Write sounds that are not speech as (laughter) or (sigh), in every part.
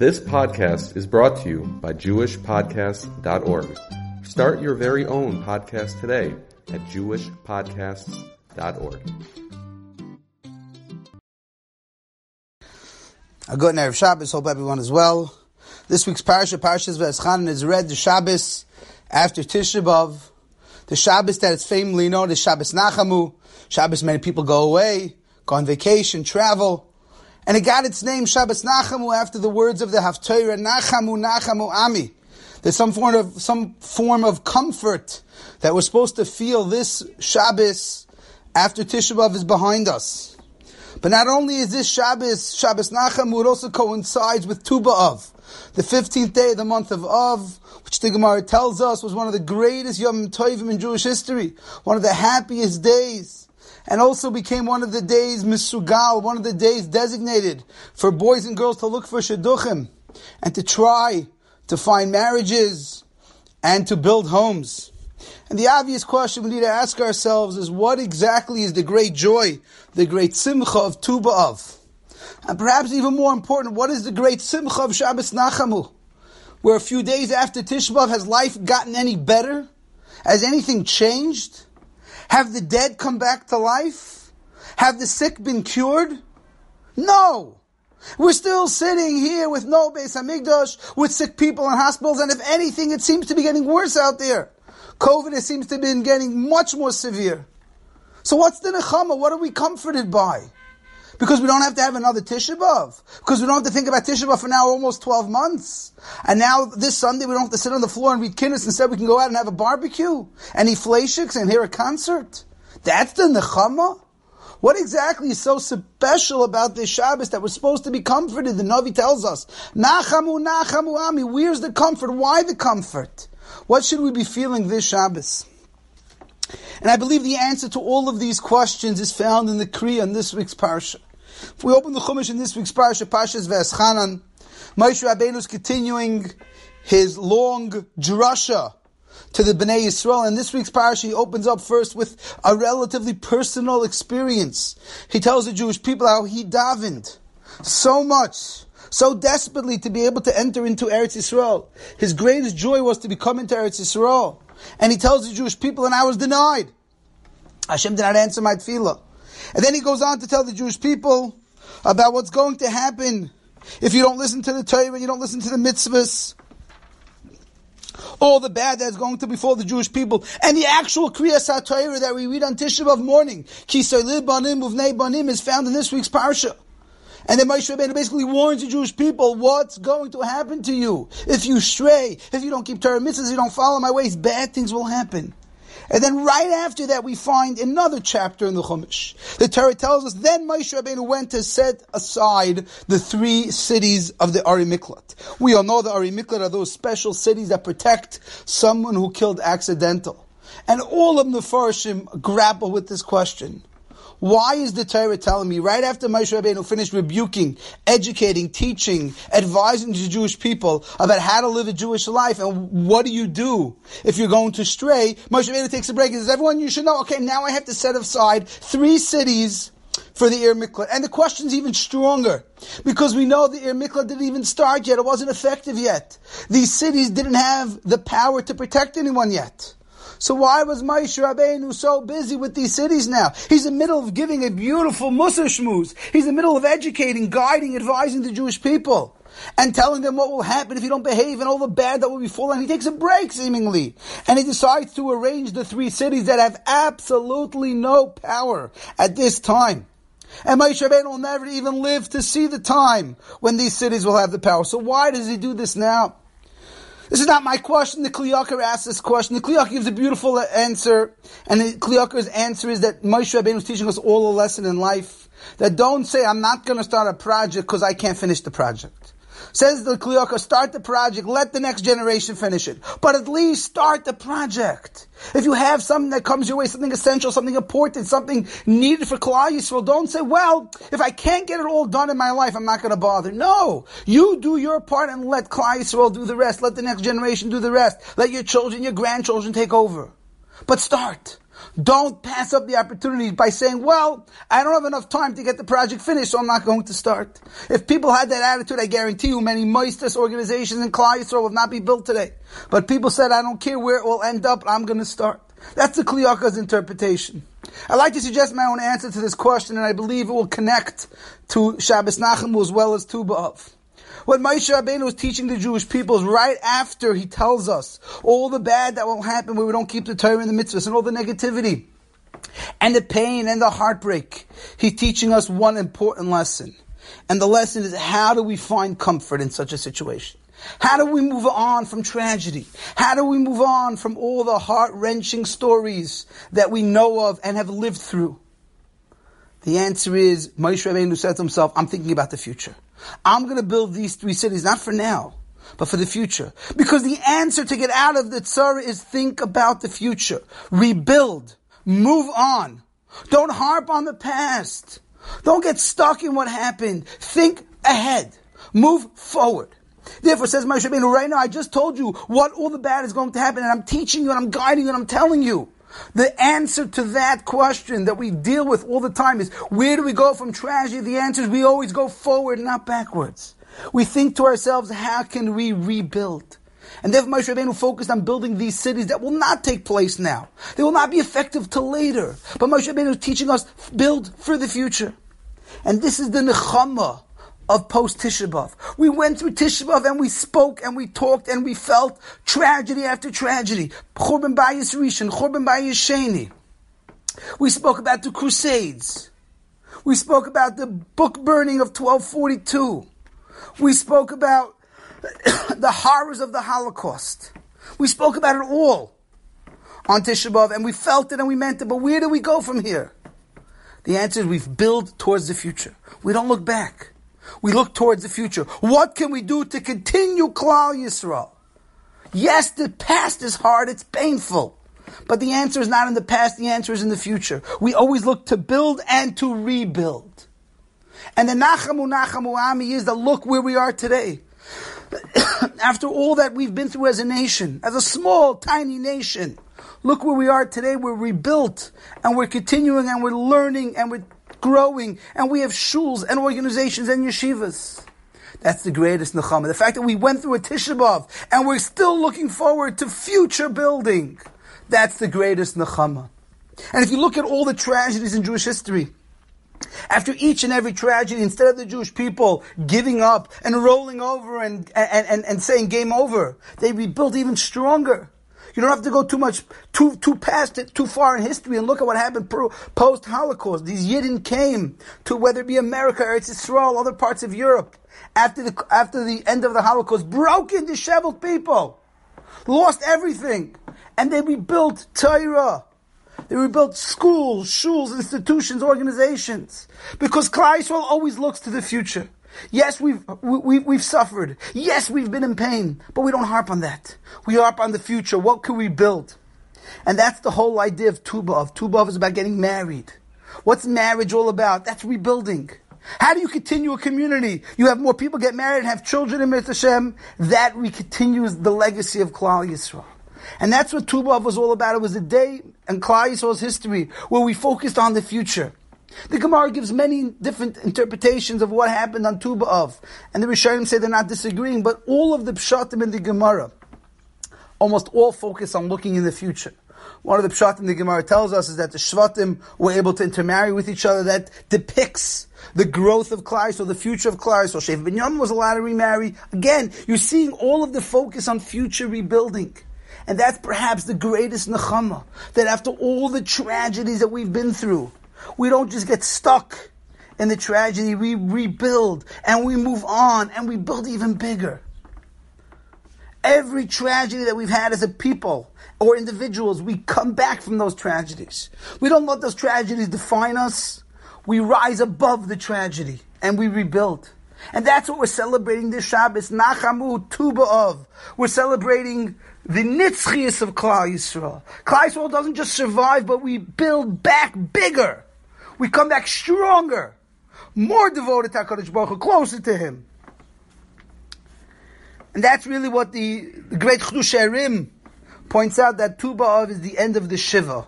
This podcast is brought to you by JewishPodcasts.org. Start your very own podcast today at JewishPodcasts.org. A good night of Shabbos. Hope everyone is well. This week's parasha, Parashas V'eschan, is read the Shabbos after Tisha B'av. The Shabbos that is famously known as Shabbos Nachamu. Shabbos, many people go away, go on vacation, travel. And it got its name Shabbos Nachamu after the words of the Haftarah, Nachamu, Nachamu, Ami. There's some form of, some form of comfort that we're supposed to feel this Shabbos after Tisha B'av is behind us. But not only is this Shabbos, Shabbos Nachamu, it also coincides with Tu B'Av, the 15th day of the month of Av, which the Gemara tells us was one of the greatest Yom Tovim in Jewish history, one of the happiest days and also became one of the days misugal, one of the days designated for boys and girls to look for shidduchim and to try to find marriages and to build homes. And the obvious question we need to ask ourselves is what exactly is the great joy, the great simcha of Tu B'Av? And perhaps even more important, what is the great simcha of Shabbos Nachamu? Where a few days after Tisha B'Av, has life gotten any better? Has anything changed? Have the dead come back to life? Have the sick been cured? No. We're still sitting here with no Beis Hamikdash, with sick people in hospitals, and if anything, it seems to be getting worse out there. COVID seems to have been getting much more severe. So what's the nechama? What are we comforted by? Because we don't have to have another Tisha B'Av. Because we don't have to think about Tisha B'Av for now almost 12 months. And now this Sunday we don't have to sit on the floor and read Kinnis. Instead we can go out and have a barbecue and eat fleishiks and hear a concert. That's the Nechama? What exactly is so special about this Shabbos that we're supposed to be comforted? The Navi tells us, Nachamu, Nachamu, Ami. Where's the comfort? Why the comfort? What should we be feeling this Shabbos? And I believe the answer to all of these questions is found in the Kriya in this week's Parsha. If we open the Chumash in this week's Parsha, Parshas V'eschanan, Moshe Rabbeinu is continuing his long drasha to the Bnei Yisrael. And this week's Parsha, he opens up first with a relatively personal experience. He tells the Jewish people how he davened so much, so desperately to be able to enter into Eretz Yisrael. His greatest joy was to become into Eretz Yisrael. And he tells the Jewish people, and I was denied. Hashem did not answer my tefillah. And then he goes on to tell the Jewish people about what's going to happen if you don't listen to the Torah and you don't listen to the mitzvahs. All the bad that's going to befall the Jewish people. And the actual Kriyas HaTorah that we read on Tisha B'Av morning, Kisayli Banim Uvnei Banim, is found in this week's Parsha. And then Moshe Rabbeinu basically warns the Jewish people what's going to happen to you. If you stray, if you don't keep Torah mitzvahs, if you don't follow my ways, bad things will happen. And then right after that, we find another chapter in the Chumash. The Torah tells us, then Moshe Rabbeinu went to set aside the three cities of the Arei Miklat. We all know the Arei Miklat are those special cities that protect someone who killed accidental. And all of the Farshim grapple with this question. Why is the Torah telling me right after Moshe Rabbeinu finished rebuking, educating, teaching, advising the Jewish people about how to live a Jewish life and what do you do if you're going to stray? Moshe Rabbeinu takes a break and says, everyone, you should know, okay, now I have to set aside three cities for the Ir Miklat. And the question's even stronger because we know the Ir Miklat didn't even start yet. It wasn't effective yet. These cities didn't have the power to protect anyone yet. So why was Moshe Rabbeinu so busy with these cities now? He's in the middle of giving a beautiful mussar shmuz. He's in the middle of educating, guiding, advising the Jewish people. And telling them what will happen if you don't behave and all the bad that will befall. And he takes a break, seemingly. And he decides to arrange the three cities that have absolutely no power at this time. And Moshe Rabbeinu will never even live to see the time when these cities will have the power. So why does he do this now? This is not my question. The Kli Yakar asked this question. The Kli Yakar gives a beautiful answer, and the Kli Yakar's answer is that Moshe Rabbeinu is teaching us all a lesson in life. That don't say, I'm not going to start a project because I can't finish the project. Says the Kli start the project, let the next generation finish it. But at least start the project. If you have something that comes your way, something essential, something important, something needed for Klal Yisrael, don't say, well, if I can't get it all done in my life, I'm not going to bother. No! You do your part and let Klal Yisrael do the rest. Let the next generation do the rest. Let your children, your grandchildren take over. But start. Don't pass up the opportunity by saying, well, I don't have enough time to get the project finished, so I'm not going to start. If people had that attitude, I guarantee you many Moisdos organizations and clients will not be built today. But people said, I don't care where it will end up, I'm going to start. That's the Kli Yakar's interpretation. I'd like to suggest my own answer to this question, and I believe it will connect to Shabbos Nachamu as well as Tu B'Av. What Moshe Rabbeinu was teaching the Jewish people is right after he tells us all the bad that will happen when we don't keep the Torah and the mitzvahs and all the negativity and the pain and the heartbreak. He's teaching us one important lesson. And the lesson is how do we find comfort in such a situation? How do we move on from tragedy? How do we move on from all the heart wrenching stories that we know of and have lived through? The answer is Moshe Rabbeinu said to himself, I'm thinking about the future. I'm going to build these three cities, not for now, but for the future. Because the answer to get out of the tzara is think about the future. Rebuild. Move on. Don't harp on the past. Don't get stuck in what happened. Think ahead. Move forward. Therefore, says Moshe Rabbeinu, right now I just told you what all the bad is going to happen, and I'm teaching you, and I'm guiding you, and I'm telling you. The answer to that question that we deal with all the time is where do we go from tragedy? The answer is we always go forward, not backwards. We think to ourselves, how can we rebuild? And therefore Moshe Rabbeinu focused on building these cities that will not take place now. They will not be effective till later. But Moshe Rabbeinu is teaching us build for the future. And this is the nechama of post Tisha We went through Tisha and we spoke and we talked and we felt tragedy after tragedy. Churban Bayis Rishon, Churban Bayis Sheni. We spoke about the Crusades. We spoke about the book burning of 1242. We spoke about (coughs) the horrors of the Holocaust. We spoke about it all on Tisha and we felt it and we meant it. But where do we go from here? The answer is we've built towards the future. We don't look back. We look towards the future. What can we do to continue Klal Yisrael? Yes, the past is hard, it's painful. But the answer is not in the past, the answer is in the future. We always look to build and to rebuild. And the Nachamu Nachamu Ami is the look where we are today. (coughs) After all that we've been through as a nation, as a small, tiny nation, look where we are today. We're rebuilt and we're continuing and we're learning and we're growing, and we have shuls and organizations and yeshivas. That's the greatest nechama. The fact that we went through a Tisha B'Av and we're still looking forward to future building. That's the greatest nechama. And if you look at all the tragedies in Jewish history, after each and every tragedy, instead of the Jewish people giving up and rolling over and, and, and, and saying game over, they rebuilt even stronger. You don't have to go too much, too, too past it, too far in history and look at what happened post Holocaust. These Yidden came to whether it be America, or it's Israel, other parts of Europe, after the, after the end of the Holocaust, broken, disheveled people, lost everything, and they rebuilt Torah. They rebuilt schools, shuls, institutions, organizations. Because Klal always looks to the future. Yes, we've, we, we've suffered. Yes, we've been in pain, but we don't harp on that. We harp on the future. What can we build? And that's the whole idea of Tu B'Av. Tu B'Av is about getting married. What's marriage all about? That's rebuilding. How do you continue a community? You have more people get married and have children in Hashem. That we continues the legacy of Klal Yisrael. And that's what Tu B'Av was all about. It was a day in Klal Yisrael's history where we focused on the future. The Gemara gives many different interpretations of what happened on Tu B'Av. And the Rishonim say they're not disagreeing, but all of the Pshatim in the Gemara almost all focus on looking in the future. One of the Pshatim the Gemara tells us is that the Shvatim were able to intermarry with each other. That depicts the growth of Klal, so the future of Klal. So Shev Binyamin was allowed to remarry. Again, you're seeing all of the focus on future rebuilding. And that's perhaps the greatest nechama. That after all the tragedies that we've been through, we don't just get stuck in the tragedy. We rebuild and we move on and we build even bigger. Every tragedy that we've had as a people or individuals, we come back from those tragedies. We don't let those tragedies define us. We rise above the tragedy and we rebuild. And that's what we're celebrating this Shabbos, Nachamu Tu B'Av. We're celebrating the nitzchiyus of Klal Yisrael. Klal Yisrael doesn't just survive, but we build back bigger we come back stronger, more devoted to HaKadosh Baruch Hu, closer to Him. And that's really what the, the great Chiddushei HaRim points out that Tu B'Av is the end of the Shiva.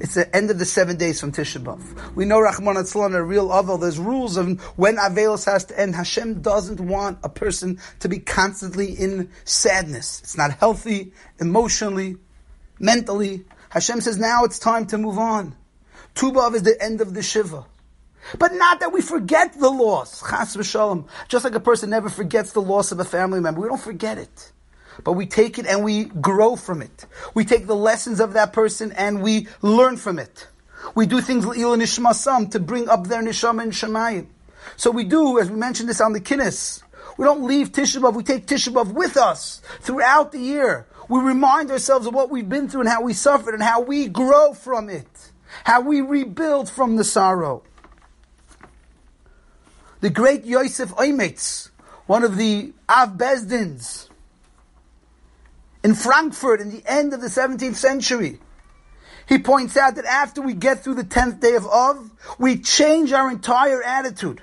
It's the end of the seven days from Tisha B'Av. We know Rachmana Litzlan, a real Avel, there's rules of when Avelos has to end. Hashem doesn't want a person to be constantly in sadness. It's not healthy, emotionally, mentally. Hashem says now it's time to move on. Tu is the end of the Shiva. But not that we forget the loss. Chas v'shalom. Just like a person never forgets the loss of a family member. We don't forget it. But we take it and we grow from it. We take the lessons of that person and we learn from it. We do things l'il nishmasam to bring up their nishama and shemayim. So we do, as we mentioned this on the kinnis, we don't leave Tisha B'Av, we take Tisha B'Av with us throughout the year. We remind ourselves of what we've been through and how we suffered and how we grow from it. How we rebuild from the sorrow. The great Yosef Oimetz, one of the Av Beis Dins, in Frankfurt in the end of the 17th century. He points out that after we get through the 10th day of Av, we change our entire attitude.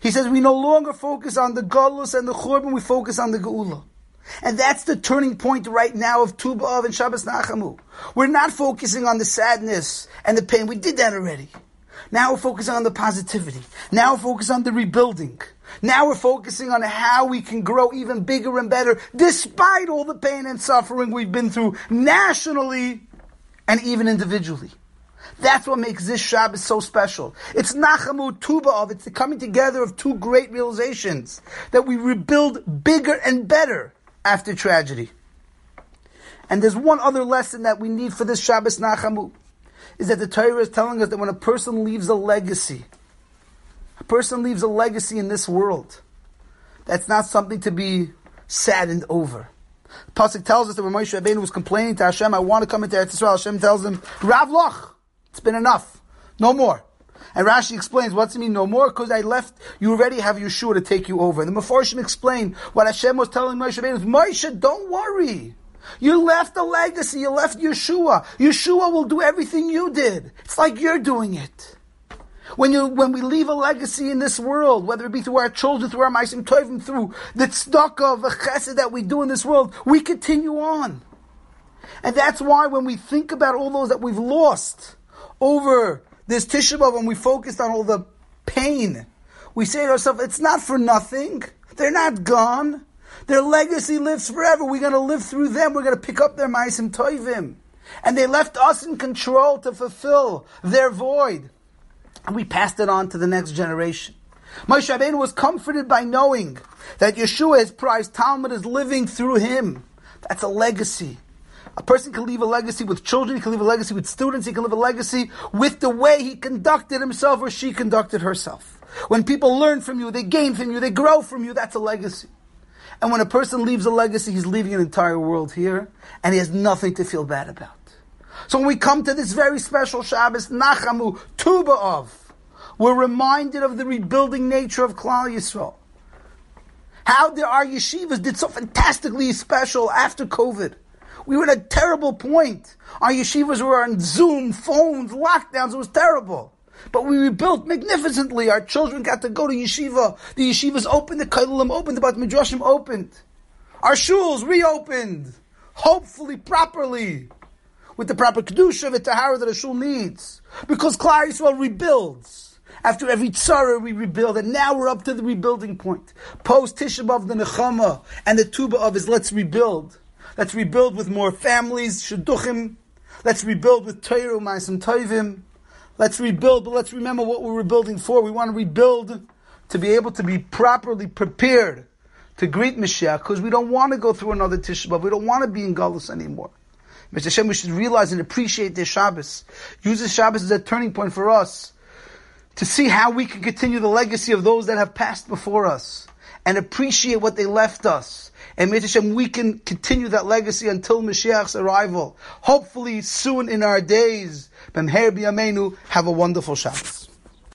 He says we no longer focus on the Galus and the Churban, we focus on the Geula. And that's the turning point right now of Tu B'Av and Shabbos Nachamu. We're not focusing on the sadness and the pain. We did that already. Now we're focusing on the positivity. Now we're focusing on the rebuilding. Now we're focusing on how we can grow even bigger and better despite all the pain and suffering we've been through nationally and even individually. That's what makes this Shabbos so special. It's Nachamu Tu B'Av, it's the coming together of two great realizations that we rebuild bigger and better after tragedy. And there's one other lesson that we need for this Shabbos Nachamu, is that the Torah is telling us that when a person leaves a legacy, a person leaves a legacy in this world. That's not something to be saddened over. The Pasuk tells us that when Moshe Rabbeinu was complaining to Hashem, I want to come into Eretz Yisrael, Hashem tells him, Rav Loch, it's been enough. No more. And Rashi explains, what's it mean no more? Because I left, you already have Yeshua to take you over. And the Mefarshim explain what Hashem was telling Moshe Rabbeinu, Moshe, don't worry. You left a legacy, you left Yeshua. Yeshua will do everything you did. It's like you're doing it. When you, when we leave a legacy in this world, whether it be through our children, through our Maisim Tovim, through the tzedakah, the chesed that we do in this world, we continue on. And that's why when we think about all those that we've lost over this Tisha B'Av and we focused on all the pain, we say to ourselves, it's not for nothing. They're not gone. Their legacy lives forever. We're going to live through them. We're going to pick up their Maisim Tovim. And they left us in control to fulfill their void and we passed it on to the next generation. Moshe Rabbeinu was comforted by knowing that Yeshua, his prized talmid, is living through him. That's a legacy. A person can leave a legacy with children, he can leave a legacy with students, he can leave a legacy with the way he conducted himself or she conducted herself. When people learn from you, they gain from you, they grow from you, that's a legacy. And when a person leaves a legacy, he's leaving an entire world here, and he has nothing to feel bad about. So when we come to this very special Shabbos, Nachamu, Tu B'Av, we're reminded of the rebuilding nature of Klal Yisrael. How did our yeshivas did so fantastically special after COVID. We were at a terrible point. Our yeshivas were on Zoom, phones, lockdowns. It was terrible. But we rebuilt magnificently. Our children got to go to yeshiva. The yeshivas opened, the kailim opened, the bat midrashim opened. Our shuls reopened. Hopefully, properly with the proper kedusha, the tahara that a shul needs, because Klal Yisrael rebuilds. After every tzara, we rebuild, and now we're up to the rebuilding point. Post Tisha B'av, the nechama, and the Tu B'Av is let's rebuild. Let's rebuild with more families, shidduchim. Let's rebuild with Torah, Ma'asim Tovim. Let's rebuild, but let's remember what we're rebuilding for. We want to rebuild to be able to be properly prepared to greet Mashiach, because we don't want to go through another Tisha B'av. We don't want to be in Galus anymore. Mr. Hashem, we should realize and appreciate this Shabbos. Use this Shabbos as a turning point for us to see how we can continue the legacy of those that have passed before us and appreciate what they left us. And Mr. Hashem, we can continue that legacy until Mashiach's arrival. Hopefully soon in our days. Have a wonderful Shabbos.